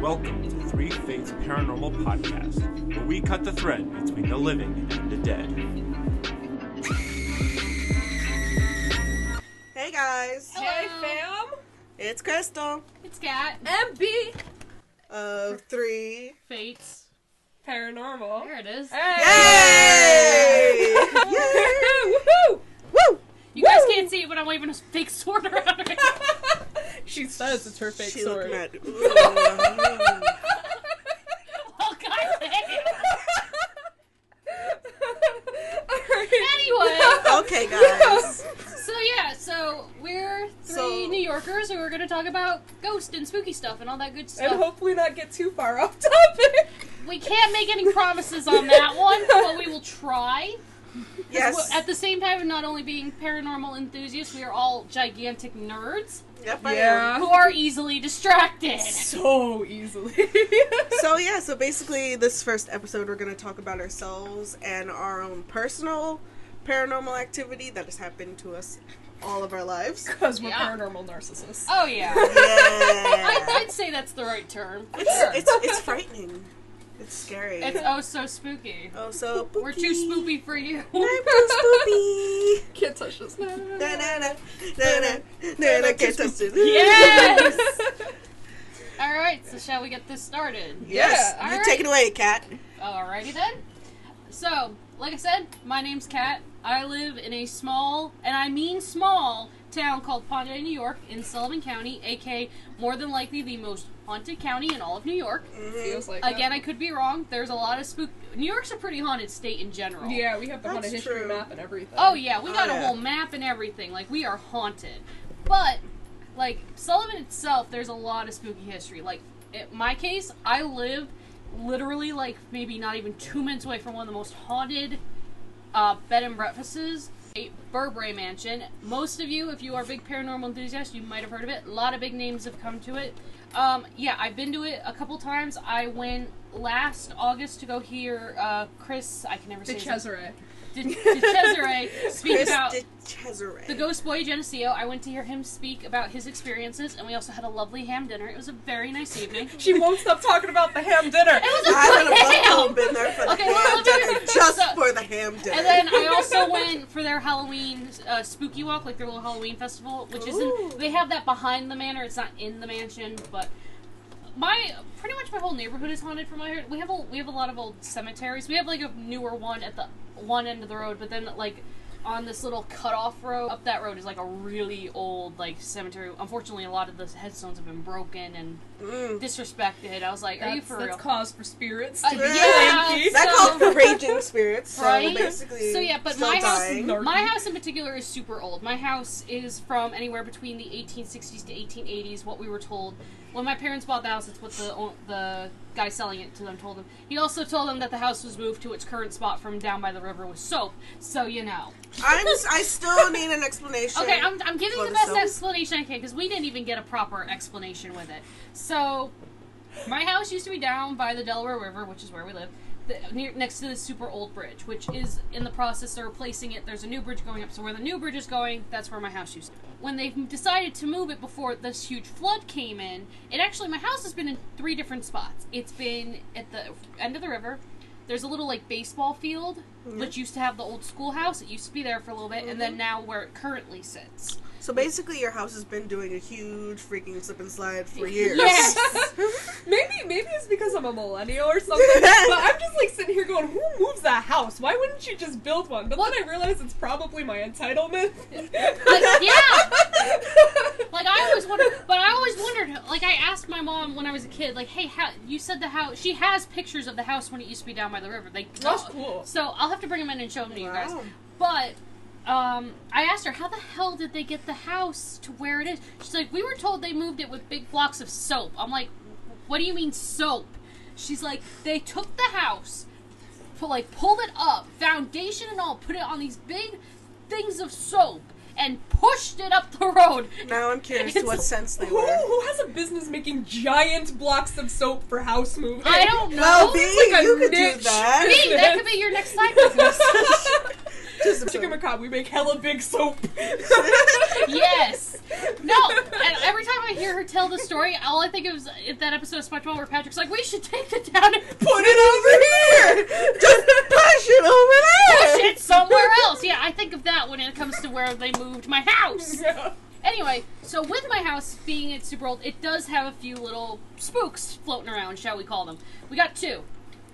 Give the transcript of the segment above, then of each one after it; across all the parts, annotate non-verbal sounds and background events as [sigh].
Welcome to Three Fates Paranormal Podcast, where we cut the thread between the living and the dead. Hey guys, Hey fam! it's Crystal It's Cat. MB! of Three. Fates. Paranormal. There it is. Hey! Yay! Yay! [laughs] Woohoo! Woo! You guys can't see it, but I'm waving a fake sword around right [laughs] she says it's her fake She sword. looking at. Oh, god Anyway, okay, guys. so yeah, so we're three So- New Yorkers who are going to talk about ghost and spooky stuff and all that good stuff. And hopefully not get too far off topic. we can't make any promises on that one, but we will try. Yes. At the same time, not only being paranormal enthusiasts, we are all gigantic nerds Yep, I Yeah. who are easily distracted. So easily. [laughs] So yeah, so basically, this first episode, we're gonna talk about ourselves and our own personal paranormal activity that has happened to us all of our lives. Because we're Yeah. paranormal narcissists. Oh yeah, [laughs] I'd, Yeah. I'd say that's the right term. It's, it's it's frightening. It's scary. It's oh so spooky. oh so. We're too spoopy for you. I'm too spoopy. [laughs] Can't touch this. Na na na na na na na can't touch it. Yes! All right, so shall we get this started? Yes. Yeah, you alright. take it away, Kat. Alrighty then. So, like I said, my name's Kat. I live in a small, and I mean small, town called Pond Eddy, New York, in Sullivan County, aka more than likely the most haunted county in all of New York. Feels like Again, I could be wrong. There's a lot of spook. New York's a pretty haunted state in general. Yeah, we have the That's haunted history true. map and everything. Oh yeah, we Oh, got a whole map and everything. Like we are haunted. But like Sullivan itself, there's a lot of spooky history. Like in my case, I live literally like maybe not even two minutes away from one of the most haunted uh, bed and breakfasts. A Burberry Mansion. Most of you, if you are big paranormal enthusiasts, you might have heard of it. A lot of big names have come to it. Um, yeah, I've been to it a couple times. I went last August to go hear uh, Chris. I can never say. Cesare. De, De Cesare [laughs] speak Chris about de Cesare. the Ghost Boy Geneseo. I went to hear him speak about his experiences, and we also had a lovely ham dinner. It was a very nice evening. [laughs] She won't stop talking about the ham dinner. It was a I would good have loved to ham. have been there for the Okay, ham well, let me- dinner, just so- for the ham dinner. And then I also went for their Halloween uh, spooky walk, like their little Halloween festival, which is in, Ooh. they have that behind the manor. It's not in the mansion, but my pretty much my whole neighborhood is haunted from my I heard. We have a we have a lot of old cemeteries. We have like a newer one at the one end of the road, but then like on this little cutoff road up that road is like a really old like cemetery. Unfortunately, a lot of the headstones have been broken and Mm. disrespected. I was like, "Are you for that's real?" cause for spirits. Uh, to be yeah, cranky. [laughs] that so- calls for raging spirits. So Right? basically, So, yeah, but still my house- dying. Nor- My house in particular is super old. My house is from anywhere between the 1860s to 1880s. What we were told when my parents bought the house, it's what the the guy selling it to them told them. He also told them that the house was moved to its current spot from down by the river with soap. So you know. I'm, I still need an explanation. Okay, I'm, I'm giving the best soap? explanation I can because we didn't even get a proper explanation with it. So, my house used to be down by the Delaware River, which is where we live, the, near, next to this super old bridge, which is in the process of replacing it. There's a new bridge going up, so where the new bridge is going, that's where my house used to be. When they decided to move it before this huge flood came in, it actually, my house has been in three different spots. It's been at the end of the river. There's a little like baseball field, mm-hmm. which used to have the old schoolhouse. It used to be there for a little bit, and then mm-hmm. now where it currently sits. So basically, your house has been doing a huge freaking slip and slide for years. Yes. [laughs] maybe maybe it's because I'm a millennial or something. [laughs] but I'm just like sitting here going, who moves that house? Why wouldn't you just build one? But then I realize it's probably my entitlement. Like, yeah. [laughs] Like I always wondered, but I always wondered. Like I asked my mom when I was a kid, like, "Hey, how you said the house?" She has pictures of the house when it used to be down by the river. Like, That's cool. So I'll have to bring them in and show them to you guys. But um, I asked her, "How the hell did they get the house to where it is?" She's like, "We were told they moved it with big blocks of soap." I'm like, "What do you mean soap?" She's like, "They took the house." Put, like pulled it up, foundation and all, put it on these big things of soap, and pushed it up the road. Now I'm curious to It's- what sense they Who, were. who has a business making giant blocks of soap for house moving? I don't know. Well, B, like you could do niche. that. Me, that could be your next side business. [laughs] [laughs] Chicken macabre, we make hella big soap. [laughs] yes. No. And every time I hear her tell the story, all I think of is that episode of SpongeBob where Patrick's like, "We should take it down and Put it over here. Just push it over there. push it somewhere else." Yeah, I think of that when it comes to where they moved my house. Yeah. Anyway, so with my house being at Super Old, it does have a few little spooks floating around, shall we call them? We got two.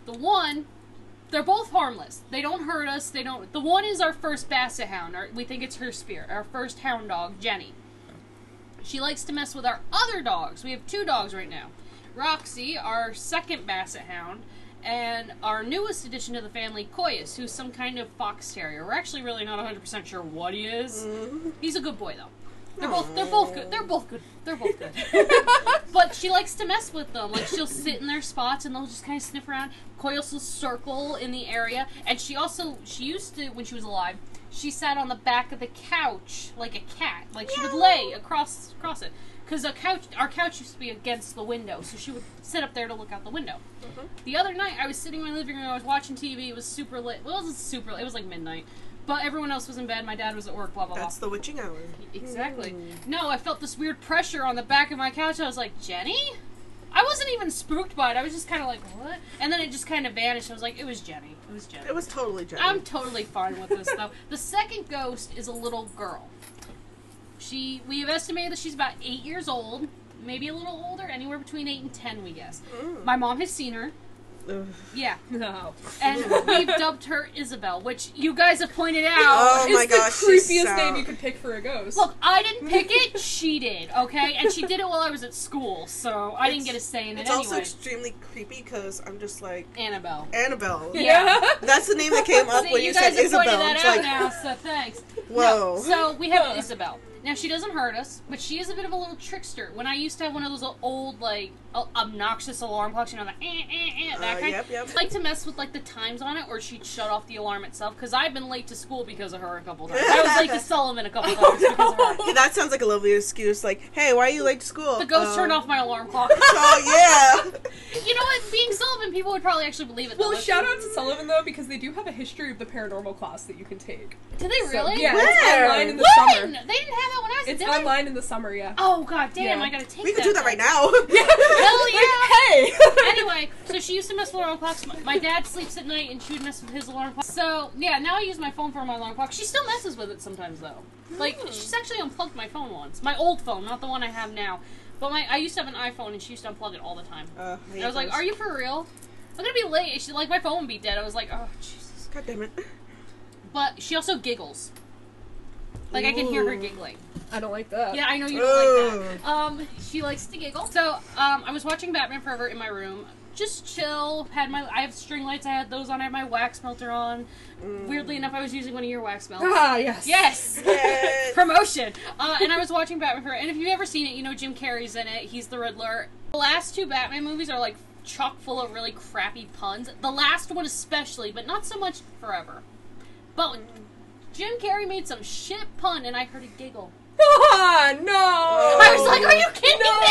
The one, they're both harmless. They don't hurt us. They don't. The one is our first Basset Hound. Our, we think it's her spirit. Our first hound dog, Jenny. She likes to mess with our other dogs. We have two dogs right now. Roxy, our second Basset Hound, and our newest addition to the family, Koyas, who's some kind of fox terrier. We're actually really not 100% sure what he is. Mm-hmm. He's a good boy though. They're both they're both good. They're both good. They're both good. [laughs] but she likes to mess with them. Like she'll sit in their spots and they'll just kind of sniff around. Koyos will circle in the area, and she also she used to when she was alive. She sat on the back of the couch like a cat. Like she would lay across across it. Because a couch, our couch used to be against the window, so she would sit up there to look out the window. Mm-hmm. The other night, I was sitting in my living room. I was watching TV. It was super late. Well, it wasn't super. late. It was like midnight, but everyone else was in bed. My dad was at work. Blah blah blah. That's the witching hour. Exactly. No, I felt this weird pressure on the back of my couch. I was like, Jenny? I wasn't even spooked by it. I was just kind of like, what? And then it just kind of vanished. I was like, it was Jenny. It was Jenny. It was totally Jenny. I'm totally fine with this though. The second ghost is a little girl. She, we have estimated that she's about eight years old, maybe a little older, anywhere between eight and ten, we guess. Mm. My mom has seen her. Ugh. Yeah, [laughs] No. and we've dubbed her Isabel, which you guys have pointed out. Oh it's my the gosh, creepiest sound- name you could pick for a ghost. Look, I didn't [laughs] pick it. She did, okay? And she did it while I was at school, so I didn't get a say in it It's also anyway. extremely creepy because I'm just like Annabelle. Annabelle. [laughs] yeah. That's the name that came up See, when you you, guys said have pointed that out like, now, so thanks. whoa. No, so we have. Isabel. Now she doesn't hurt us, but she is a bit of a little trickster. When I used to have one of those old, like, obnoxious alarm clocks, you know, the eh, eh, eh, that Uh, kind. yep, yep. I like to mess with like the times on it, or she'd shut off the alarm itself. Because I've been late to school because of her a couple times. I was late to [laughs] Sullivan a couple times because of her. Hey, that sounds like a lovely excuse. Like, hey, why are you late to school? The ghost Um, turned off my alarm clock. [laughs] Oh yeah. you know what? Being Sullivan, people would probably actually believe it. Though. Well, shout out to Sullivan though because they do have a history of the paranormal class that you can take. Do they So, really? yeah, Where? it's online in the When? summer. They didn't have that when I was It's did they? online in the summer, yeah. Oh god damn! Yeah. I gotta take. We could do that right now. [laughs] Hell yeah! Hey. [laughs] anyway, so she used to mess with alarm clocks. My, my dad sleeps at night, and she would mess with his alarm clock. So yeah, now I use my phone for my alarm clock. She still messes with it sometimes, though. Like she's actually unplugged my phone once. My old phone, not the one I have now. But my I used to have an iPhone, and she used to unplug it all the time. Uh, And I was like, "Are you for real?" I'm gonna be late. and She like my phone would be dead. I was like, "Oh Jesus!" God damn it. But she also giggles. Like I can hear her giggling. I don't like that. Yeah, I know you don't like that. Um, she likes to giggle. So, um, I was watching Batman Forever in my room. Just chill. Had my I have string lights. I had those on. I had my wax melter on. Weirdly enough, I was using one of your wax melts. Ah, yes. Yes. Yes. [laughs] Promotion. Uh, and I was watching Batman Forever. And if you've ever seen it, you know Jim Carrey's in it. He's the Riddler. The last two Batman movies are like chock full of really crappy puns. The last one especially, but not so much Forever. But Jim Carrey made some shit pun, and I heard a giggle. Ah, [laughs] no. I was like, "Are you kidding No. me?"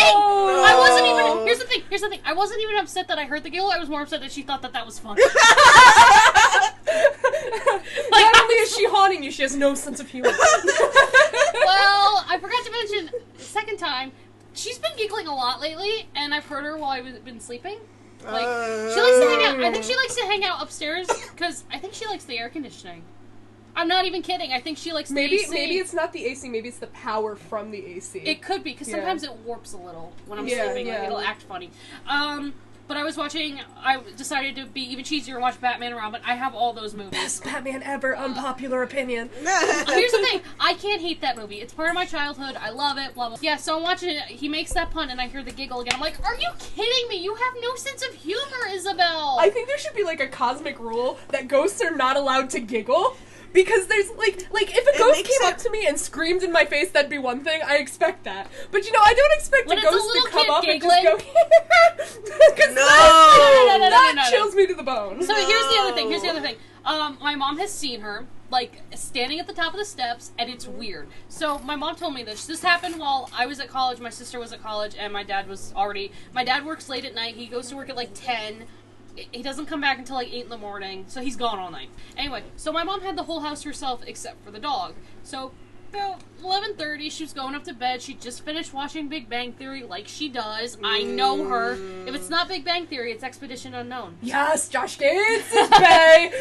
I wasn't even. Here's the thing. Here's the thing. I wasn't even upset that I heard the giggle. I was more upset that she thought that that was funny. [laughs] [laughs] Not only is she haunting you, she has no sense of humor. well, I forgot to mention second time. She's been giggling a lot lately, and I've heard her while I've been sleeping. Like she likes to hang out. I think she likes to hang out upstairs because I think she likes the air conditioning. I'm not even kidding. I think she likes the maybe AC. maybe it's not the AC, maybe it's the power from the AC. It could be because Yeah. sometimes it warps a little when I'm Yeah, sleeping. Like, it'll act funny. Um, but I was watching. I decided to be even cheesier and watch Batman and Robin. I have all those movies. Best Batman ever, unpopular opinion. [laughs] Here's the thing. I can't hate that movie. It's part of my childhood. I love it. Blah blah. Yeah. So I'm watching it. He makes that pun, and I hear the giggle again. I'm like, Are you kidding me? You have no sense of humor, Isabel. I think there should be like a cosmic rule that ghosts are not allowed to giggle. Because there's like like if a It ghost came it- up to me and screamed in my face, that'd be one thing. I expect that, but you know I don't expect When a it's a ghost to come up giggling. and just go. [laughs] Because No. that, No, no, no, no, that no, no. chills me to the bone. So here's the other thing. Here's the other thing. Um, my mom has seen her like standing at the top of the steps, and it's weird. So my mom told me this. This happened while I was at college. My sister was at college, and my dad was already. My dad works late at night. He goes to work at like ten. He doesn't come back until like eight in the morning, so he's gone all night. Anyway, so my mom had the whole house herself except for the dog. So about eleven thirty, she was going up to bed. She just finished watching Big Bang Theory, like she does. I know her. If it's not Big Bang Theory, it's Expedition Unknown. Yes, Josh Gates is Bay.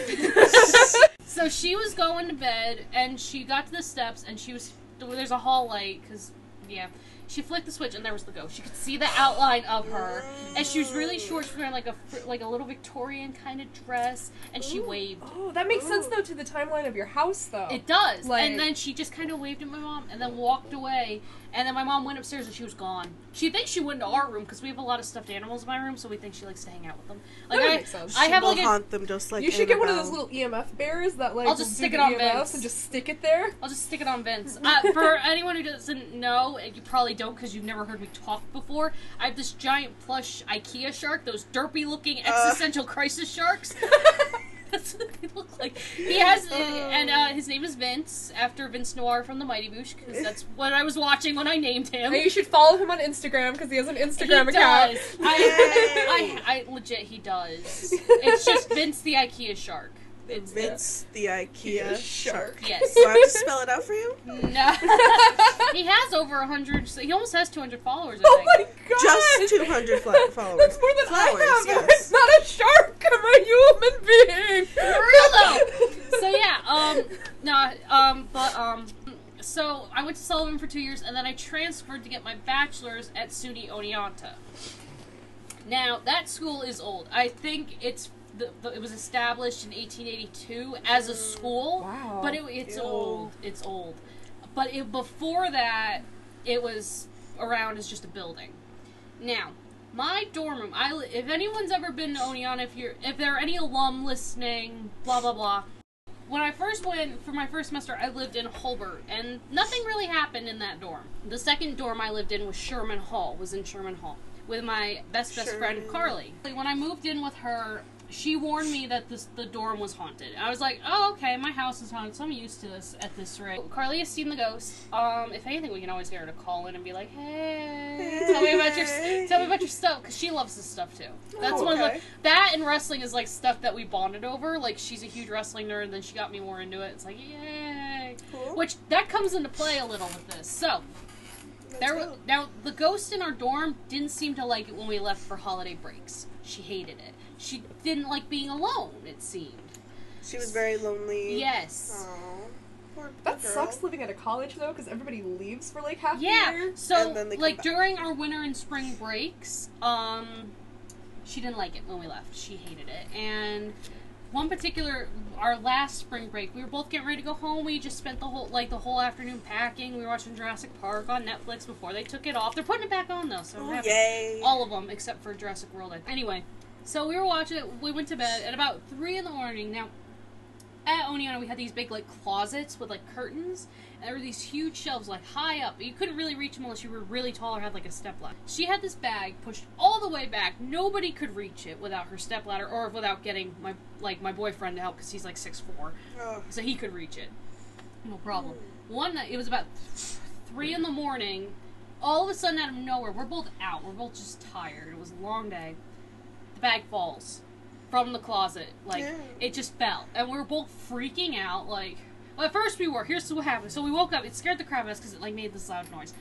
[laughs] So she was going to bed, and she got to the steps, and she was there's a hall light because yeah. She flicked the switch and there was the ghost. She could see the outline of her, and she was really short. She was wearing like a like a little Victorian kind of dress, and she waved. oh, that makes sense though to the timeline of your house though. It does. Like- and then she just kind of waved at my mom and then walked away. And then my mom went upstairs and she was gone. She thinks she went to our room because we have a lot of stuffed animals in my room, so we think she likes to hang out with them. Like That I, makes sense. I She have will like a, haunt them just like you should get one of those little EMF bears that like I'll just stick it on the EMFs Vince. and just stick it there. I'll just stick it on Vince. Uh, for [laughs] anyone who doesn't know, and you probably don't because you've never heard me talk before, I have this giant plush IKEA shark, those derpy looking existential crisis sharks. [laughs] That's what they look like. He has, and uh, his name is Vince, after Vince Noir from the Mighty Boosh, because that's what I was watching when I named him. And you should follow him on Instagram because he has an Instagram he account. does. I, I, I legit, he does. [laughs] It's just Vince the IKEA shark. It's Vince the IKEA Shark. shark. Yes. Do I have to spell it out for you? [laughs] No. he has over a hundred. He almost has two hundred followers. I Oh think. my god! Just 200 fla- followers. That's more than Flowers, I have. yes. It's not a shark. I'm a human being. For real though. [laughs] So yeah, um, no, um, but um, so I went to Sullivan for two years, and then I transferred to get my bachelor's at SUNY Oneonta. Now that school is old. I think it's the, the, it was established in 1882 as a mm. school. Wow. But it, it's Ew. old. It's old. But it, before that, it was around as just a building. Now, my dorm room. I if anyone's ever been to Oneonta, if you're if there are any alum listening, blah blah blah. When I first went for my first semester, I lived in Hulbert, and nothing really happened in that dorm. The second dorm I lived in was Sherman Hall. Was in Sherman Hall with my best best friend Carly. When I moved in with her, she warned me that this, the dorm was haunted. I was like, oh okay, my house is haunted, so I'm used to this at this rate. Carly has seen the ghost. Um, if anything, we can always get her to call in and be like, hey, tell me about your tell me about your stuff, because she loves this stuff too. That's Oh, one of the that and wrestling is like stuff that we bonded over. Like she's a huge wrestling nerd, and then she got me more into it. It's like yay, Cool. which that comes into play a little with this. So Let's there go. now the ghost in our dorm didn't seem to like it when we left for holiday breaks. She hated it. She didn't like being alone. It seemed. She was very lonely. Yes. Aw. Poor That girl. sucks living at a college though, because everybody leaves for like half the Yeah. year. So And then they come like back. during our winter and spring breaks, um, she didn't like it when we left. She hated it. And one particular, our last spring break, we were both getting ready to go home. We just spent the whole like the whole afternoon packing. We were watching Jurassic Park on Netflix before they took it off. They're putting it back on though, so I'm Oh, yay. all of them except for Jurassic World. Anyway, so we were watching it. We went to bed at about three in the morning. Now, at Oneonta, we had these big like closets with like curtains, and there were these huge shelves like high up. You couldn't really reach them unless you were really tall or had like a step ladder. She had this bag pushed all the way back. Nobody could reach it without her step ladder or without getting my like my boyfriend to help because he's like six four Oh. so he could reach it. No problem. One night, it was about three in the morning. All of a sudden, out of nowhere, we're both out. We're both just tired. It was a long day. Bag falls from the closet. Like Yeah. it just fell, and we were both freaking out. Like, well, at first we were. Here's what happened. So we woke up. It scared the crap out of us because it like made this loud noise.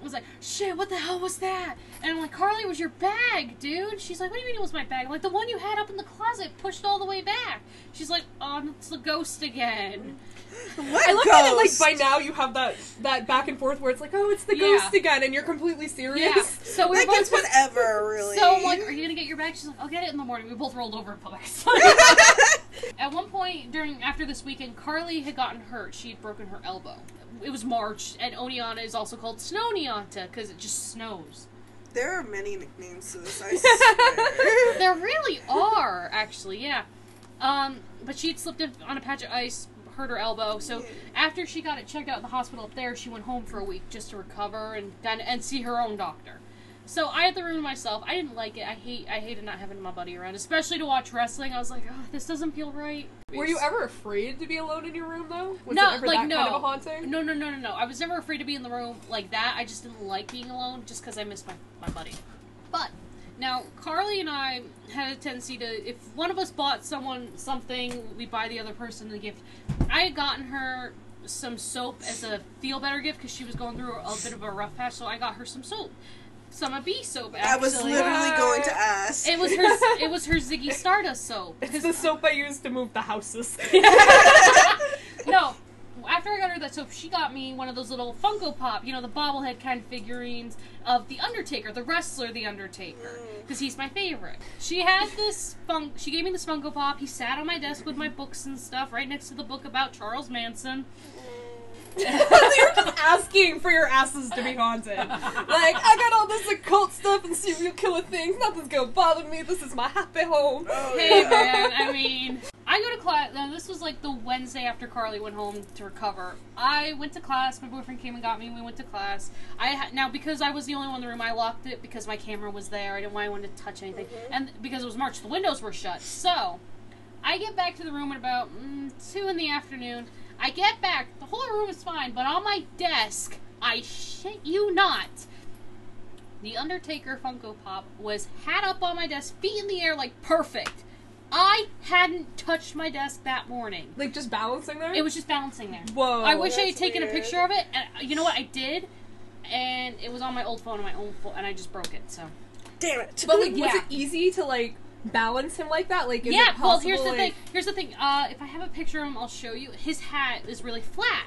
I was like, shit, what the hell was that? And I'm like, Carly, it was your bag, dude. She's like, what do you mean it was my bag? I'm like, the one you had up in the closet pushed all the way back. She's like, oh, it's the ghost again. What I love how like by now you have that that back and forth where it's like, oh, it's the Yeah. ghost again, and you're completely serious. Yeah. So we were Like both it's whatever, [laughs] really. So I'm like, are you gonna get your bag? She's like, I'll get it in the morning. We both rolled over and put back. [laughs] At one point during after this weekend, Carly had gotten hurt. She had broken her elbow. It was March, and Oneonta is also called Snow Snowneonta because it just snows. there are many nicknames to this. I [laughs] swear. There really are, actually, yeah. Um, but she had slipped on a patch of ice, hurt her elbow. So after she got it checked out at the hospital up there, she went home for a week just to recover and and, and see her own doctor. So I had the room to myself. I didn't like it. I hate I hated not having my buddy around, especially to watch wrestling. I was like, oh, this doesn't feel right. Were you ever afraid to be alone in your room though? Was no, it ever like that no, kind of a haunting? no, no, no, no, no. I was never afraid to be in the room like that. I just didn't like being alone, just because I missed my my buddy. But now now Carly and I had a tendency to, if one of us bought someone something, we buy the other person the gift. I had gotten her some soap as a feel better gift because she was going through a bit of a rough patch, so I got her some soap, some of bee soap. Actually, I was literally going to ask. It was her. [laughs] It was her Ziggy Stardust soap. It's [laughs] the soap I used to move the houses. [laughs] no, after I got her that soap, she got me one of those little Funko Pop, you know, the bobblehead kind of figurines of the Undertaker, the wrestler, the Undertaker, mm. because he's my favorite. She had this fun. She gave me this Funko Pop. He sat on my desk with my books and stuff, right next to the book about Charles Manson. Mm. [laughs] You're just asking for your asses to be haunted. Like, I got all this occult stuff and serial killer things. Nothing's gonna bother me. This is my happy home. Oh, hey man, I mean, I go to class. Now this was like the Wednesday after Carly went home to recover. I went to class. My boyfriend came and got me. We went to class. I ha- now because I was the only one in the room, I locked it because my camera was there. I didn't want anyone to touch anything, and because it was March, the windows were shut. So I get back to the room at about mm, two in the afternoon. I get back. The whole room is fine, but on my desk, I shit you not. The Undertaker Funko Pop was hat up on my desk, feet in the air, like perfect. I hadn't touched my desk that morning. Like, just balancing there? It was just balancing there. Whoa. I wish I had taken a picture of it, and uh, you know what? I did, and it was on my old phone, on my old phone, and I just broke it. So Damn it. But, like, was it easy to, like, balance him like that? Like, yeah. it Well, possible, here's the like- thing. Here's the thing. Uh, if I have a picture of him, I'll show you. His hat is really flat.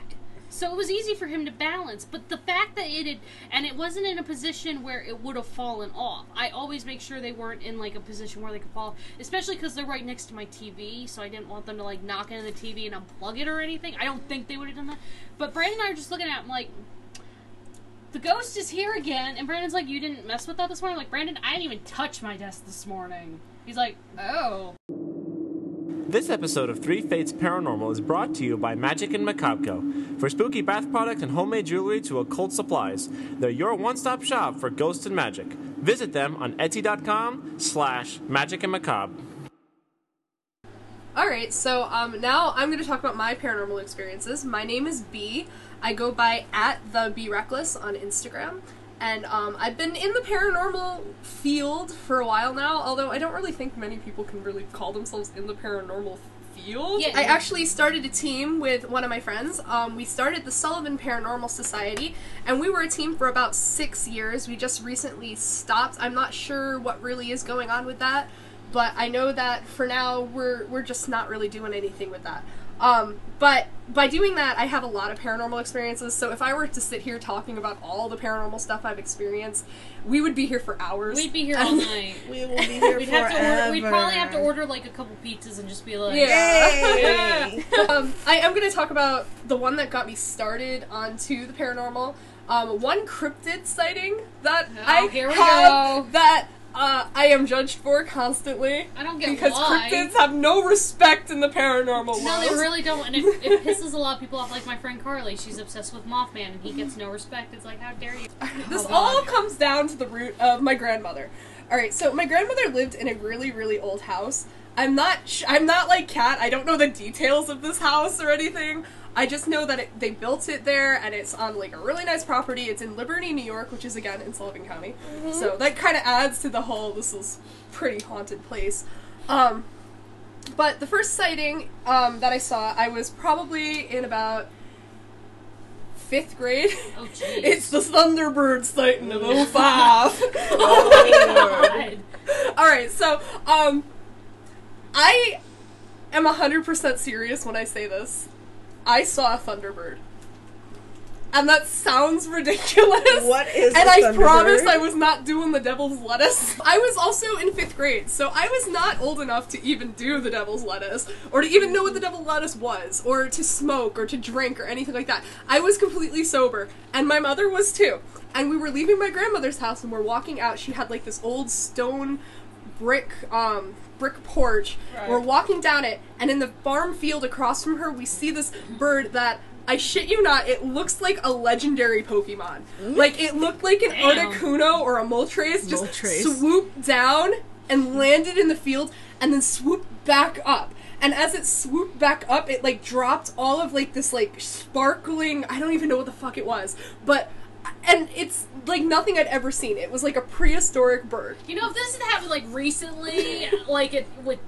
So it was easy for him to balance, but the fact that it had, and it wasn't in a position where it would have fallen off. I always make sure they weren't in like a position where they could fall, especially because they're right next to my TV. So I didn't want them to like knock into the TV and unplug it or anything. I don't think they would have done that. But Brandon and I are just looking at him like, the ghost is here again, and Brandon's like, you didn't mess with that this morning. Like Brandon, I didn't even touch my desk this morning. He's like, oh. This episode of Three Fates Paranormal is brought to you by Magic and Macabre. For spooky bath products and homemade jewelry to occult supplies, they're your one-stop shop for ghosts and magic. Visit them on Etsy.com slash Magic and Macabre. Alright, so um, now I'm going to talk about my paranormal experiences. My name is B. I go by at the B Reckless on Instagram. And um, I've been in the paranormal field for a while now, although I don't really think many people can really call themselves in the paranormal field. Yeah. I actually started a team with one of my friends. Um, we started the Sullivan Paranormal Society, and we were a team for about six years. We just recently stopped. I'm not sure what really is going on with that, but I know that for now we're we're just not really doing anything with that. Um, but by doing that, I have a lot of paranormal experiences. So if I were to sit here talking about all the paranormal stuff I've experienced, we would be here for hours. We'd be here all night. [laughs] We will be here We'd forever. have to order. We'd probably have to order like a couple pizzas and just be like, Yeah. Yay! [laughs] [laughs] um, I am going to talk about the one that got me started onto the paranormal. Um, one cryptid sighting that Oh, I here we have go. that uh, I am judged for constantly. I don't get because why. cryptids have no respect in the paranormal world. No, they really don't, and it, [laughs] it pisses a lot of people off. Like my friend Carly, she's obsessed with Mothman, and he gets no respect. It's like, how dare you? [laughs] This Oh, all comes down to the root of my grandmother. All right, so my grandmother lived in a really, really old house. I'm not. Sh- I'm not like Kat. I don't know the details of this house or anything. I just know that it, they built it there, and it's on like a really nice property. It's in Liberty, New York, which is again in Sullivan County. So that kind of adds to the whole. This is pretty haunted place. Um, but the first sighting um, that I saw, I was probably in about fifth grade. Oh. [laughs] It's the Thunderbird sighting of 05. [laughs] oh my god. Alright, so, um, I am 100% serious when I say this. I saw a Thunderbird. And that sounds ridiculous. What is that? And I promise I was not doing the devil's lettuce. I was also in fifth grade, so I was not old enough to even do the devil's lettuce, or to even know what the devil's lettuce was, or to smoke, or to drink, or anything like that. I was completely sober, and my mother was too. And we were leaving my grandmother's house, and we're walking out. She had like this old stone brick, um, brick porch. Right. We're walking down it, and in the farm field across from her, we see this bird that. I shit you not, it looks like a legendary Pokemon. Mm. Like, it looked like an Damn. Articuno or a Moltres just Moltres. swooped down and landed in the field and then swooped back up. And as it swooped back up, it like dropped all of like this like sparkling, I don't even know what the fuck it was, but and it's like nothing I'd ever seen. It was like a prehistoric bird. You know, if this had happened like recently, [laughs] like it with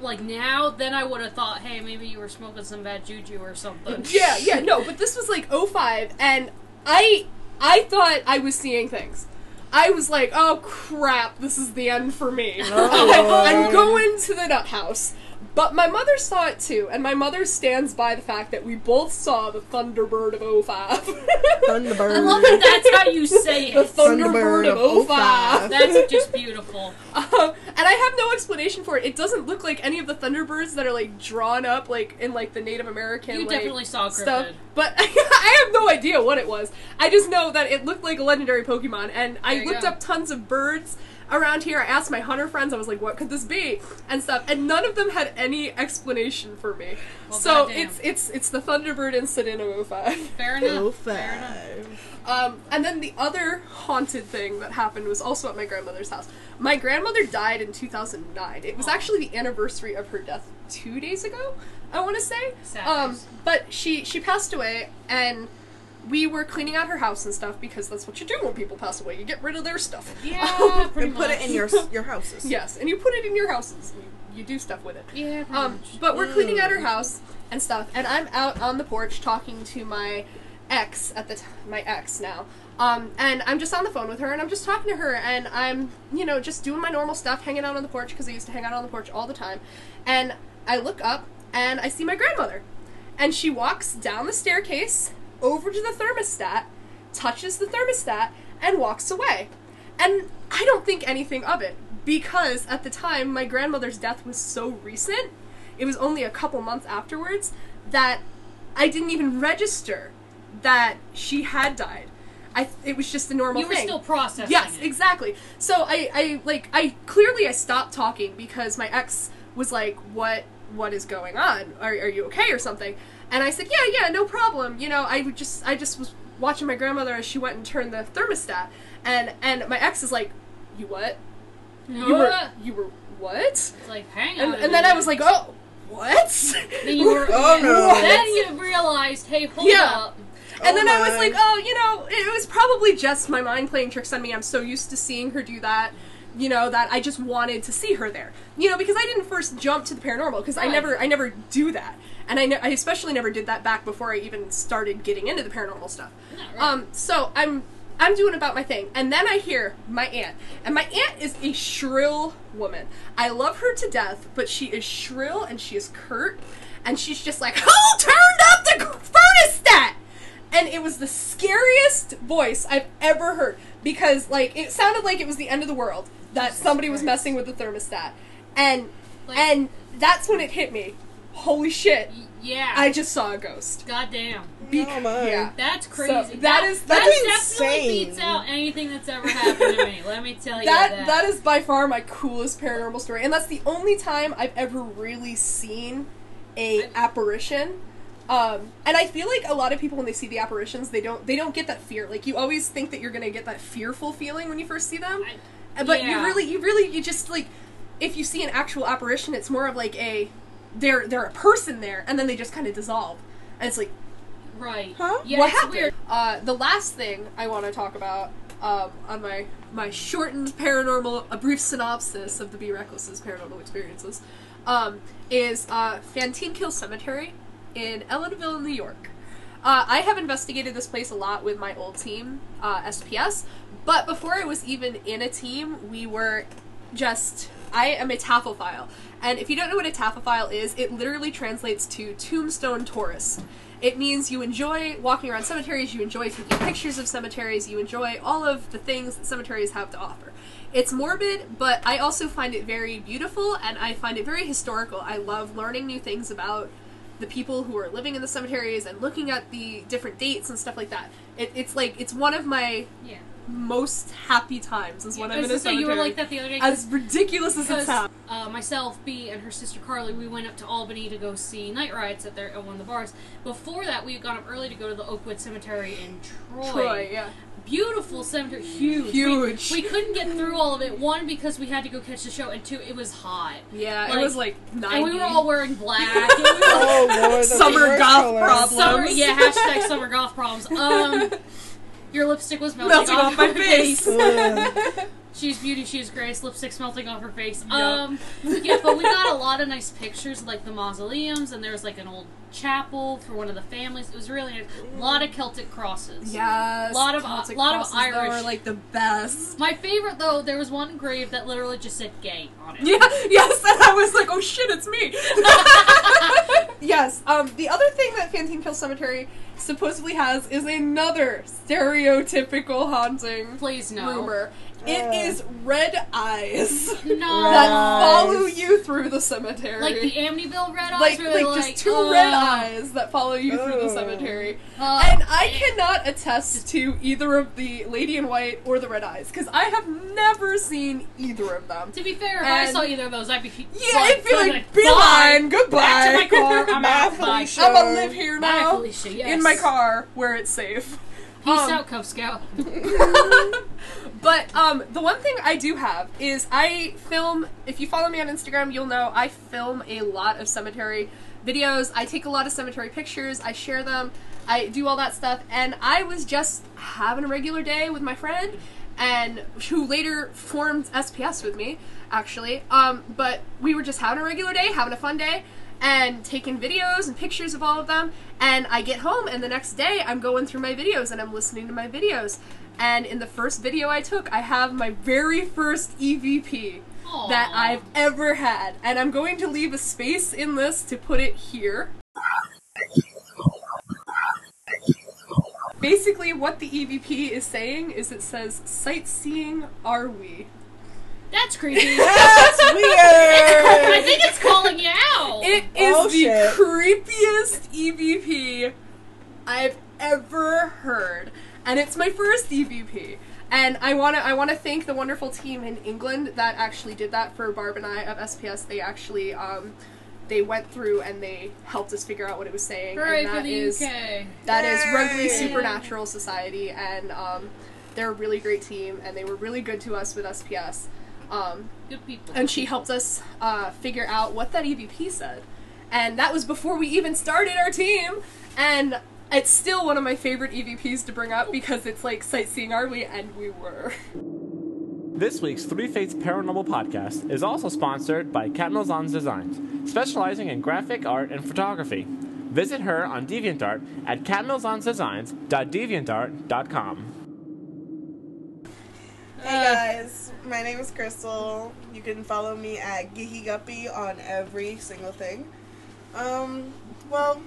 like now, then I would have thought, hey, maybe you were smoking some bad juju or something. [laughs] Yeah, yeah, no, but this was like 05 and I I thought I was seeing things. I was like, oh crap, this is the end for me. [laughs] Oh. I'm going to the nut house. But my mother saw it too, and my mother stands by the fact that we both saw the Thunderbird of 05. Thunderbird. I love that that's how you [laughs] say the it. Thunderbird of 05. That's just beautiful. [laughs] Uh, and I have no explanation for it. It doesn't look like any of the Thunderbirds that are like drawn up like in like the Native American. You like, definitely saw a stuff. But [laughs] I have no idea what it was. I just know that it looked like a legendary Pokemon, and I There you looked go. up tons of birds around here. I asked my hunter friends. I was like, "What could this be?" and stuff, and none of them had any explanation for me. Well, so goddamn. it's it's it's the Thunderbird incident of 05. Fair enough. Oh, Fair enough. Um, and then the other haunted thing that happened was also at my grandmother's house. My grandmother died in 2009. It was actually the anniversary of her death two days ago. I want to say. Sad Um, but she she passed away, and we were cleaning out her house and stuff because that's what you do when people pass away. You get rid of their stuff. Yeah, [laughs] pretty And put it in your [laughs] your houses. Yes, and you put it in your houses. You, you do stuff with it. Yeah, Um, much. but we're cleaning out her Mm. house and stuff, and I'm out on the porch talking to my ex at the time, my ex now. Um, and I'm just on the phone with her, and I'm just talking to her, and I'm, you know, just doing my normal stuff, hanging out on the porch because I used to hang out on the porch all the time. And I look up, and I see my grandmother, and she walks down the staircase over to the thermostat, touches the thermostat, and walks away. And I don't think anything of it because at the time my grandmother's death was so recent, it was only a couple months afterwards that I didn't even register that she had died. I it was just a normal you were thing. still processing. Yes, it. exactly. So I, I like I clearly I stopped talking because my ex was like, "What what is going on? Are are you okay or something?" And I said, "Yeah, yeah, no problem." You know, I would just I just was watching my grandmother as she went and turned the thermostat, and and my ex is like, "You what? You were you were what?" It's like, hang on. And a and then I was like, "Oh, what?" Then you [laughs] were. Oh, no. Then you realized, hey, hold Yeah. up. And Oh then I was like, oh, you know, it was probably just my mind playing tricks on me. I'm so used to seeing her do that, you know, that I just wanted to see her there. You know, because I didn't first jump to the paranormal because I never I never do that. And I, ne- I especially never did that back before I even started getting into the paranormal stuff. Right. Um, so I'm I'm doing about my thing, and then I hear my aunt, and my aunt is a shrill woman. I love her to death, but she is shrill and she is curt, and she's just like, "Who turned up the thermostat?" And it was the scariest voice I've ever heard because, like, it sounded like it was the end of the world that somebody was messing with the thermostat, and Like- and that's when it hit me. Holy shit! Yeah. I just saw a ghost. Goddamn. Bec- Oh my. Yeah. That's crazy. that that is- that that's definitely insane. beats out anything that's ever happened to me. Let me tell you that that. that is by far my coolest paranormal story, and that's the only time I've ever really seen a I've- apparition. Um, and I feel like a lot of people when they see the apparitions, they don't they don't get that fear. Like you always think that you're gonna get that fearful feeling when you first see them, I- but you really you really you just like if you see an actual apparition, it's more of like a they're they're a person there, and then they just kind of dissolve, and it's like right. Huh? Yeah, what happened? weird. Uh, the last thing I want to talk about um, on my my shortened paranormal, a brief synopsis of the Be Reckless's paranormal experiences, um, is uh, Fantinekill Cemetery in Ellenville, New York. Uh, I have investigated this place a lot with my old team, uh, SPS, but before I was even in a team, we were just. I am a taphophile. And if you don't know what a taphophile is, it literally translates to tombstone tourist. It means you enjoy walking around cemeteries, you enjoy taking pictures of cemeteries, you enjoy all of the things that cemeteries have to offer. It's morbid, but I also find it very beautiful and I find it very historical. I love learning new things about the people who are living in the cemeteries and looking at the different dates and stuff like that. It, it's like it's one of my Yeah. Most happy times is when I I'm in a gonna say, cemetery. you were like that the other day. as ridiculous as it because sounds. uh, myself, B, and her sister Carly, we went up to Albany to go see night rides at their at one of the bars. Before that, we had gone up early to go to the Oakwood Cemetery in Troy. Troy, yeah. Beautiful cemetery, huge. Huge. We, we couldn't get through all of it. One because we had to go catch the show, and two, it was hot. Yeah, Like- it was like 90. And we were all wearing black. It was like- [laughs] Oh lord, Summer the worst goth color. problem. Summer, yeah, hashtag summer golf problems. Um, [laughs] Your lipstick was melting, melting off my your face. [laughs] She's beauty, she's grace, lipstick's melting off her face. Yep. Um, yeah, but we got a lot of nice pictures, like the mausoleums, and there was like an old chapel for one of the families. It was really nice. A lot of Celtic crosses. Yes, A Lot of- Celtic lot of though, Irish. are like the best. My favorite though, there was one grave that literally just said "gay" on it. Yeah, [laughs] yes, and I was like, oh shit, it's me. [laughs] yes, um, the other thing that Fantinekill Cemetery supposedly has is another stereotypical haunting Please no. rumor. It Uh. is red eyes No. that follow you through the cemetery. Like the Amityville red eyes, like, where they're like like just two "Ugh." red eyes that follow you through the Oh. cemetery. Uh, And I cannot attest to either of the Lady in White or the Red Eyes because I have never seen either of them. To be fair, if I And- saw either of those, I'd be Yeah, I'd be like, bye. beeline, goodbye. Back to my car. I'm Bye, [laughs] out. Bye. Felicia. I'm gonna live here Bye, now Felicia. Yes. in my car where it's safe. Peace Um, out, Cub Scout. [laughs] [laughs] But um, the one thing I do have is I film. If you follow me on Instagram, you'll know I film a lot of cemetery videos. I take a lot of cemetery pictures. I share them. I do all that stuff. And I was just having a regular day with my friend, and who later formed SPS with me, actually. Um, but we were just having a regular day, having a fun day. And taking videos and pictures of all of them, and I get home, and the next day I'm going through my videos and I'm listening to my videos, and in the first video I took, I have my very first EVP that I've ever had. And I'm going to leave a space in this to put it here. Basically, what the EVP is saying is it says, Sightseeing are we? That's creepy. That's [laughs] I think it's calling you out. It is Oh, the shit. creepiest EVP I've ever heard, and it's my first EVP. And I wanna I wanna thank the wonderful team in England that actually did that for Barb and I of SPS. They actually um, they went through and they helped us figure out what it was saying. Hooray and for that the is- UK. that is Rugeley Yay. Supernatural Society, and um, they're a really great team, and they were really good to us with SPS. Um, Good people. and she helped us uh, figure out what that EVP said. And that was before we even started our team. And it's still one of my favorite EVPs to bring up because it's like sightseeing are we? And we were. This week's Three Fates Paranormal podcast is also sponsored by Kat Milzon's Designs, specializing in graphic art and photography. Visit her on DeviantArt at catmilzonsdesigns.deviantart.com. Hey guys, my name is Crystal. You can follow me at Geeky Guppy on every single thing. Um, well,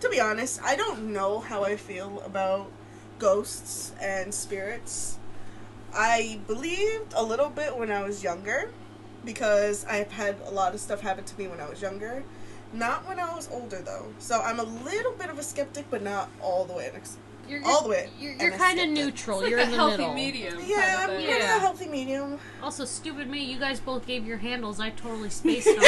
to be honest, I don't know how I feel about ghosts and spirits. I believed a little bit when I was younger because I've had a lot of stuff happen to me when I was younger. Not when I was older though. So I'm a little bit of a skeptic, but not all the way. An ex- You're, all the way You're, you're kind of neutral. It's you're like in a the healthy middle. medium. Yeah, kind I'm of thing. kind of Yeah. a healthy medium. Also, stupid me. You guys both gave your handles. I totally [laughs] spaced on. Give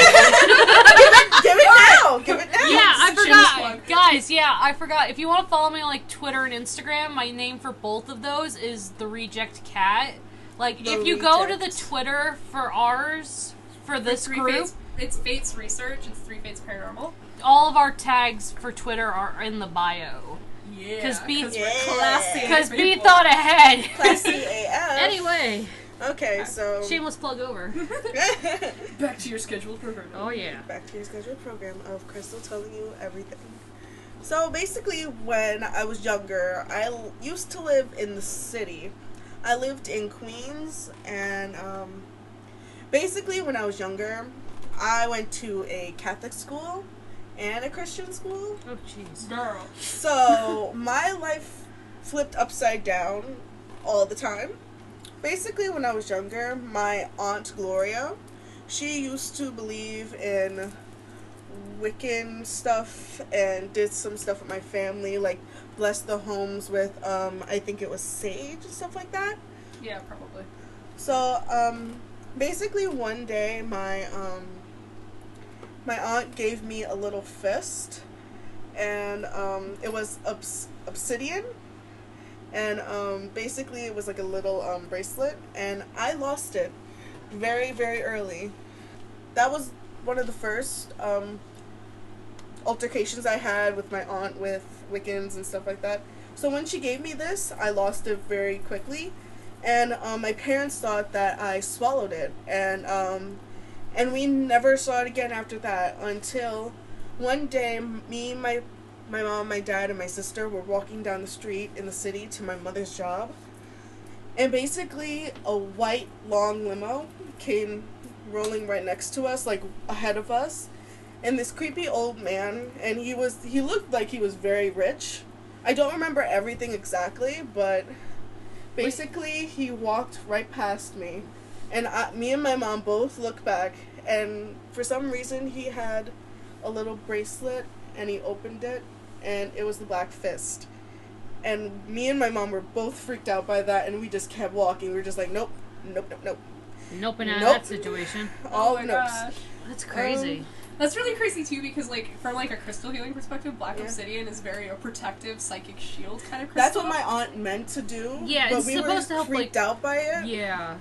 it now. Give it now. Yeah, I It's a shameless forgot. Guys, yeah, I forgot. If you want to follow me on like Twitter and Instagram, my name for both of those is the Reject Cat. Like, The if you go to the Twitter for ours for this Three group, Fates, it's Fates Research. It's Three Fates Paranormal. all of our tags for Twitter are in the bio. Yeah. 'Cause B- we're Yeah. classy. Because B thought ahead. Classy [laughs] AF. anyway, Okay, so shameless plug over. [laughs] Back to your scheduled program. Oh yeah. back to your scheduled program of Crystal telling you everything. So basically, when I was younger, I l- used to live in the city. I lived in Queens, and um, basically, when I was younger, I went to a Catholic school and a Christian school. Oh jeez. Girl. So my life flipped upside down all the time. Basically, when I was younger, my aunt Gloria, she used to believe in Wiccan stuff and did some stuff with my family, like bless the homes with, um, I think it was sage and stuff like that. Yeah, probably. So, um, basically, one day my um, my aunt gave me a little fist, and um, it was obs- obsidian, and um, basically it was like a little um, bracelet, and I lost it very very early. That was one of the first um, altercations I had with my aunt with Wiccans and stuff like that. So when she gave me this, I lost it very quickly, and um, my parents thought that I swallowed it, and um, and we never saw it again after that until one day me, my my mom, my dad, and my sister were walking down the street in the city to my mother's job, and basically a white long limo came rolling right next to us, like ahead of us, and this creepy old man, and he was he looked like he was very rich. I don't remember everything exactly, but basically he walked right past me, and I, me and my mom both looked back, and for some reason he had a little bracelet, and he opened it, and it was the Black Fist. And me and my mom were both freaked out by that, and we just kept walking. We were just like, nope, nope, nope, nope. Nope, and Nope. that situation. [laughs] All oh my nopes. gosh. That's crazy. Um, That's really crazy too because like from like a crystal healing perspective, Black Yeah. Obsidian is very a protective psychic shield kind of crystal. That's what my aunt meant to do. Yeah, but it's we supposed were to help, freaked like- out by it. yeah.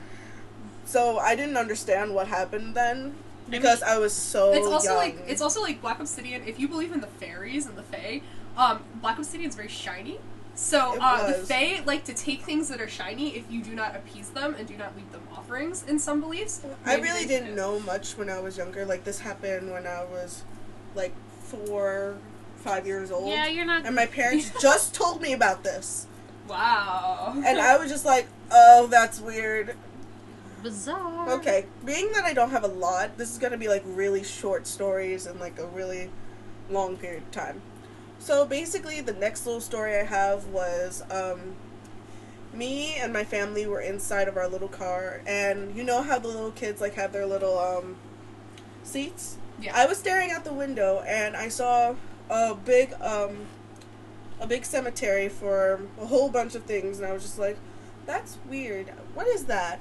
So I didn't understand what happened then because I, was so. It's also young. like it's also like Black Obsidian. If you believe in the fairies and the Fae, um, Black Obsidian is very shiny. So uh, the was. Fae like to take things that are shiny if you do not appease them and do not leave them offerings. In some beliefs, I really didn't do. know much when I was younger. Like this happened when I was like four, five years old. Yeah, you're not. And my parents [laughs] just told me about this, Wow. and I was just like, "Oh, that's weird." Bizarre. Okay, being that I don't have a lot, this is gonna be like really short stories and like a really long period of time. So basically, the next little story I have was um, me and my family were inside of our little car, and you know how the little kids like have their little um, seats. yeah. I was staring out the window and I saw a big um, a big cemetery for a whole bunch of things, and I was just like, "That's weird. What is that?"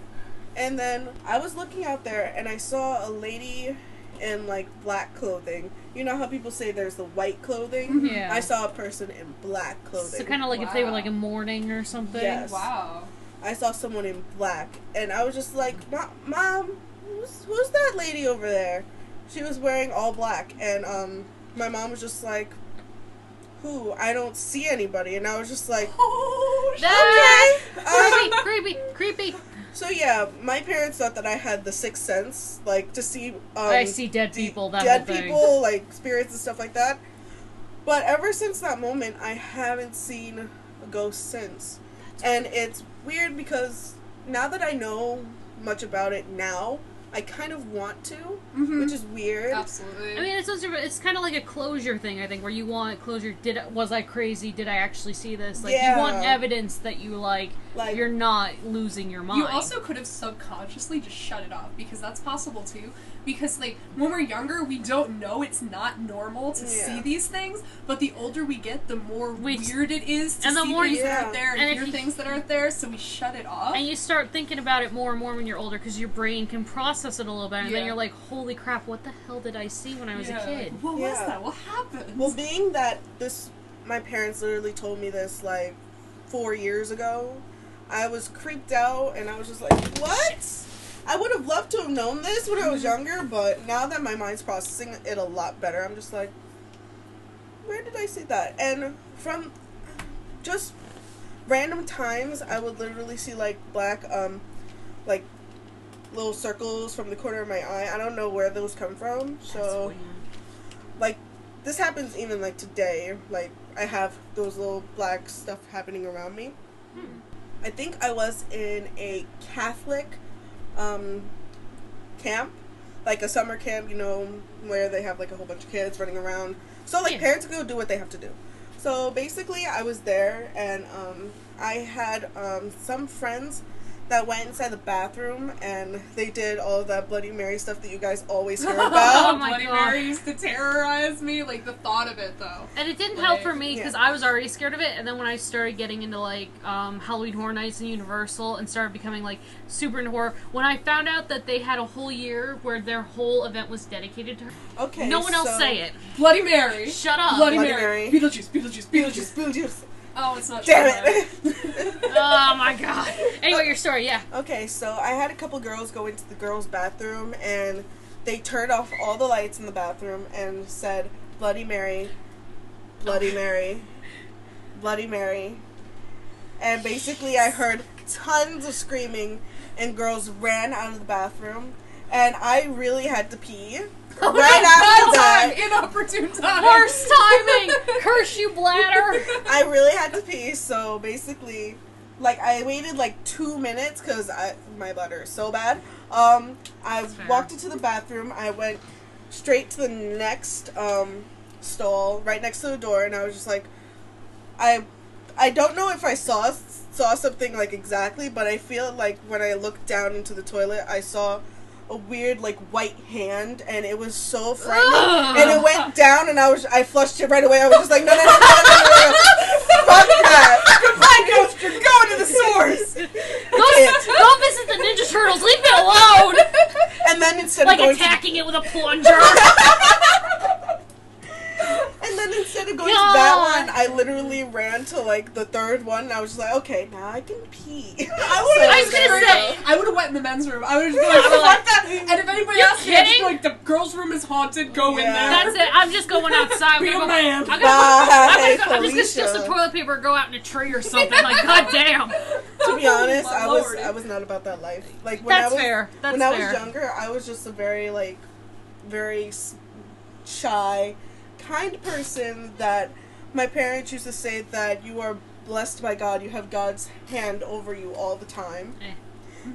And then I was looking out there and I saw a lady in like black clothing. You know how people say there's the white clothing? Mhm. Yeah. I saw a person in black clothing. So kind of like if they were like in mourning or something. Yes. wow. I saw someone in black, and I was just like, "Mo- "Mom, who's, who's that lady over there?" She was wearing all black, and um, my mom was just like, "Who? I don't see anybody." And I was just like, [laughs] Oh, That- "Okay." [laughs] Creepy, creepy, creepy. So yeah, my parents thought that I had the sixth sense, like to see. Um, I see dead people. That dead people, like spirits and stuff like that. But ever since that moment, I haven't seen a ghost since, and it's weird because now that I know much about it now, I kind of want to, Mhm. which is weird. Absolutely. I mean, it's also, it's kind of like a closure thing. I think where you want closure. Did was I crazy? Did I actually see this? Like you want evidence that you like. Like you're not losing your mind. You also could have subconsciously just shut it off because that's possible too. Because like when we're younger, we don't know it's not normal to Yeah. see these things, but the older we get, the more We- weird it is to and the see more things you- that Yeah. aren't there and, And hear you- things that aren't there. So we shut it off. and you start thinking about it more and more when you're older because your brain can process it a little better. And then you're like, "Holy crap! What the hell did I see when I was Yeah, a kid?" Like, what was that? What happened? Well, being that this, my parents literally told me this like four years ago, I was creeped out and I was just like, what? I would have loved to have known this when I was younger, but now that my mind's processing it a lot better, I'm just like, where did I see that? And from just random times, I would literally see like black, um, like little circles from the corner of my eye. I don't know where those come from, so like this happens even like today like i have those little black stuff happening around me Hmm. i think i was in a catholic um camp like a summer camp you know where they have like a whole bunch of kids running around so like Yeah. parents go do what they have to do so basically i was there and um i had um some friends that went inside the bathroom and they did all of that bloody mary stuff that you guys always hear about [laughs] Oh Bloody God. Mary used to terrorize me. Like the thought of it, though. And it didn't help for me because yeah. I was already scared of it. And then when I started getting into like um, Halloween Horror Nights and Universal and started becoming like super into horror, when I found out that they had a whole year where their whole event was dedicated to her, okay no one else say it. Bloody Mary. Shut up. Bloody, Bloody Mary. Mary. Beetlejuice. Beetlejuice. Beetlejuice. Beetlejuice, Beetlejuice. Oh, it's not. Damn it. [laughs] oh my god. Anyway, your story, yeah. okay, so I had a couple girls go into the girls' bathroom and they turned off all the lights in the bathroom and said, Bloody Mary, Bloody oh. Mary. Bloody Mary, and basically I heard tons of screaming, and girls ran out of the bathroom, and I really had to pee. Oh right [laughs] after that, time, inopportune time. Worst timing! [laughs] Curse you, bladder! I really had to pee. So basically, like I waited like two minutes because my bladder is so bad. Um, I walked into the bathroom. I went straight to the next um stall, right next to the door, and I was just like, I, I don't know if I saw saw something like exactly, but I feel like when I looked down into the toilet, I saw a weird like white hand, and it was so frightening. And it went down, and I was I flushed it right away. I was just like, no, no, no, no, no, no, no. fuck that. Goodbye, ghost. You're going to the source. [laughs] Go, go visit the Ninja Turtles, leave me alone! And then instead Like of going attacking it with a plunger. [laughs] to, and then instead of going to God. that one, I literally ran to like the third one, and I was just like, okay, now I can pee. [laughs] I I was gonna I would have went in the men's room. I would have just [laughs] been like, like- that. And if anybody You asked me, I'd just like, the girls' room is haunted. Go in there. That's it. I'm just going [laughs] outside. I'm Be gonna a go, man. I'm, gonna, Bye, I'm, gonna, I'm just gonna steal some toilet paper and go out in a tree or something. Like, goddamn. to be honest, I was Lord. I was not about that life. Like when That's I was fair. That's when I was younger, I was just a very like very shy, kind person that my parents used to say that you are blessed by God. You have God's hand over you all the time. Eh.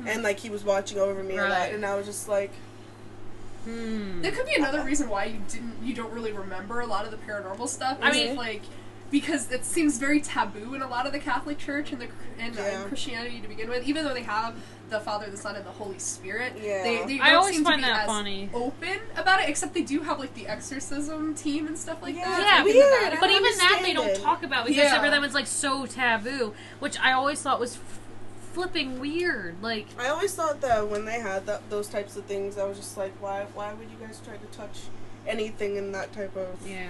And like he was watching over me a lot, and I was just like, Hmm. There could be another reason why you didn't, you don't really remember a lot of the paranormal stuff. I is mean- like because it seems very taboo in a lot of the Catholic Church and the and uh, Yeah. Christianity to begin with. Even though they have the Father, the Son, and the Holy Spirit, Yeah. they, they I don't always seem to find be that as funny. open about it. Except they do have like the exorcism team and stuff like Yeah, that. Yeah, like, in weird. Vatican. But even that they don't talk about because Yeah. for them it's like so taboo, which I always thought was f- flipping weird. Like, I always thought that when they had that, those types of things, I was just like, why why would you guys try to touch anything in that type of yeah,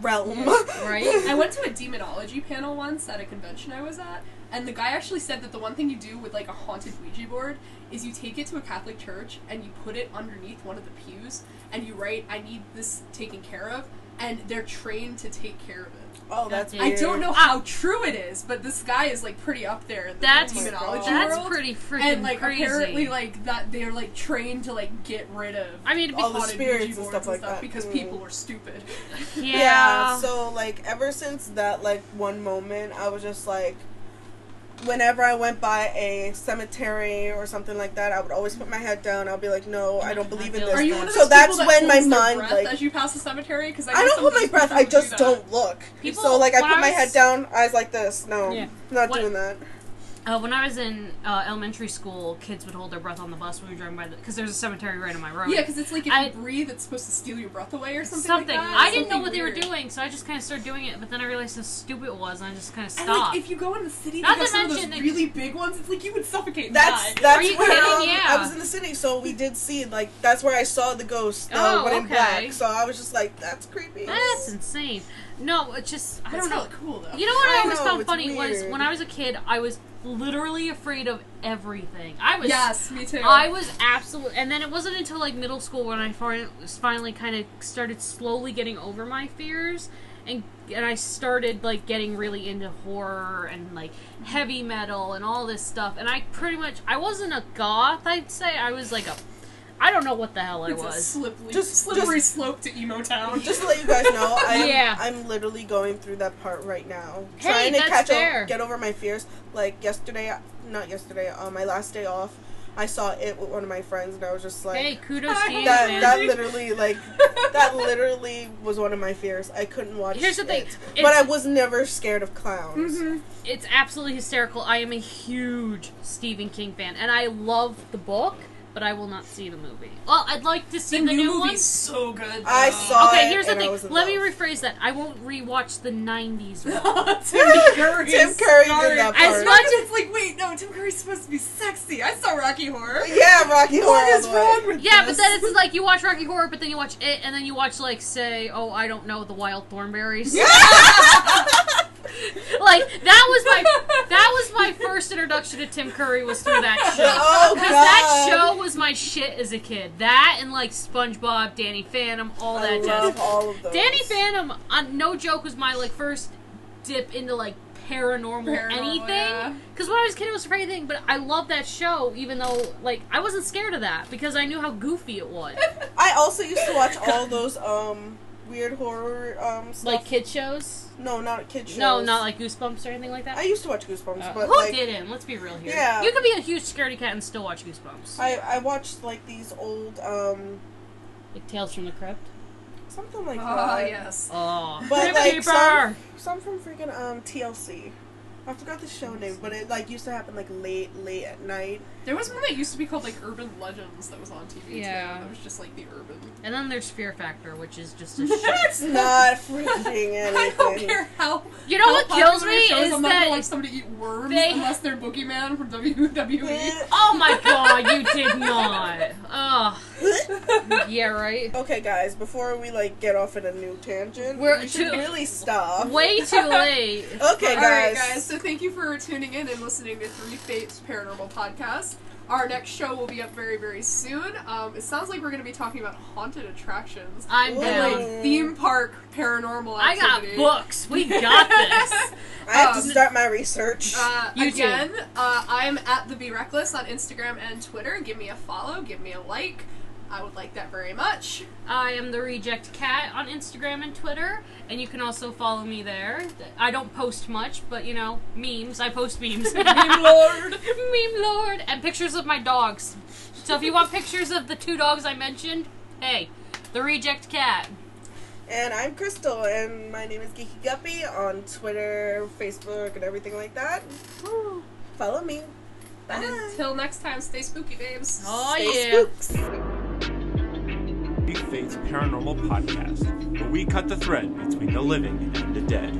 realm? [laughs] right. I went to a demonology panel once at a convention I was at, and the guy actually said that the one thing you do with like a haunted Ouija board is you take it to a Catholic church and you put it underneath one of the pews and you write, "I need this taken care of," and they're trained to take care of it. Oh, that's That's I weird. don't know how true it is, but this guy is like pretty up there in the That's demonology that's world. pretty freaking and like crazy. apparently like that they're like trained to like get rid of I mean, All the haunted spirits Ouija and boards stuff like that. because Mm. people were stupid. yeah. Yeah. So like ever since that like one moment, I was just like, whenever I went by a cemetery or something like that, I would always put my head down. I'll be like, no, I don't believe in this. Are you one of So that's that when my mind, like- as you pass the cemetery? Because I, I don't hold my breath. I just do don't look. People- so like I put my head down, eyes like this. No, Yeah. not What- doing that. Uh, when I was in uh, elementary school, kids would hold their breath on the bus when we were driving by the because there's a cemetery right on my road. Yeah, because it's like if I- you breathe, it's supposed to steal your breath away or something. something. Like that. I didn't know Something what they were doing, so I just kind of started doing it. But then I realized how stupid it was, and I just kind of stopped. And like if you go in the city, Not they to some of those mention really big ones. It's like you would suffocate That's that's Are you where kidding? um, Yeah. I was in the city, so we did see like that's where I saw the ghost, the Oh, one in okay. black. So I was just like, that's creepy. That's insane. No, it's just I That's don't know. hella cool though. You know what I, I always know, found it's funny was when I was a kid, I was literally afraid of everything. I was yes, me too. I was absolutely, and then it wasn't until like middle school when I finally kind of started slowly getting over my fears, and and I started like getting really into horror and like heavy metal and all this stuff. And I pretty much I wasn't a goth, I'd say. I was like a, I don't know what the hell I it's a was. slippery, Just- slippery slope to emo town. Just to let you guys know, [laughs] I'm, Yeah. I'm literally going through that part right now. Hey, trying to that's catch fair. up, get over my fears. Like yesterday, not yesterday, on my last day off, I saw it with one of my friends, and I was just like, Hey, kudos to you, that man. that literally like that literally was one of my fears. I couldn't watch. Here's the thing, it. it's- but I was never scared of clowns. Mhm. it's absolutely hysterical. I am a huge Stephen King fan, and I love the book, but I will not see the movie. Well, I'd like to see The, the, new, new, movie's one. so good. I though. saw- Okay, it, here's the and thing. was in Let me rephrase that. I won't rewatch the '90s [laughs] one. [laughs] Tim Curry. Tim Curry did starring- that As part. much it's like, wait, no, Tim Curry's supposed to be sexy. I saw Rocky Horror. Yeah, Rocky Horror. What all is the wrong with Yeah, but then it's [laughs] like you watch Rocky Horror, but then you watch it, and then you watch like say, oh, I don't know, the Wild Thornberrys. like that was my that was my first introduction to Tim Curry was through that [laughs] show. Oh Because that show was my shit as a kid. That and like SpongeBob, Danny Phantom, all that I that love jazz. all of those. Danny Phantom, uh, no joke, was my like first dip into like paranormal, Paranormal, anything. Because when I was a kid, it was afraid of anything. But I love that show, even though like I wasn't scared of that because I knew how goofy it was. [laughs] I also used to watch all [laughs] those um weird horror um stuff. like kid shows. no, not kid shows. No, not like Goosebumps or anything like that. I used to watch Goosebumps, Uh, but who like didn't? Let's be real here. Yeah. You could be a huge scaredy cat and still watch Goosebumps. I I watched like these old um like Tales from the Crypt. something like Ah, that. yes. Oh, But Crypt like some, some from freaking um TLC. I forgot the show name, but it like used to happen like late, late at night. There was one that used to be called like Urban Legends that was on TV Yeah. too. That was just like the urban. And then there's Fear Factor, which is just a [laughs] shit. It's not freaking anything. [laughs] I don't care how. You know how what kills me shows, is I'm not gonna that watch somebody eat worms they- unless they're Boogeyman from WWE. [laughs] Oh my god, you did not. Ugh. Yeah, right. okay, guys, before we like get off in a new tangent, We're we should too- really stop. Way too late. Okay, All right, guys. guys. So thank you for tuning in and listening to Three Fates Paranormal Podcast. Our next show will be up very, very soon. Um, it sounds like we're going to be talking about haunted attractions I'm Ooh. and down. like theme park paranormal I got activity. books. We got [laughs] this. I have um, to start my research. Uh, You too. again, uh, I'm at the Be Reckless on Instagram and Twitter. Give me a follow, give me a like. I would like that very much. I am the Reject Cat on Instagram and Twitter, and you can also follow me there. I don't post much, but you know, memes. I post memes. [laughs] Meme lord. Meme lord, and pictures of my dogs. So if you want pictures of the two dogs I mentioned, hey, the Reject Cat. and I'm Crystal, and my name is Geeky Guppy on Twitter, Facebook, and everything like that. Follow me. And Bye. until next time, stay spooky, babes. Oh Stay yeah. spooks. Big Fates Paranormal Podcast, where we cut the thread between the living and the dead.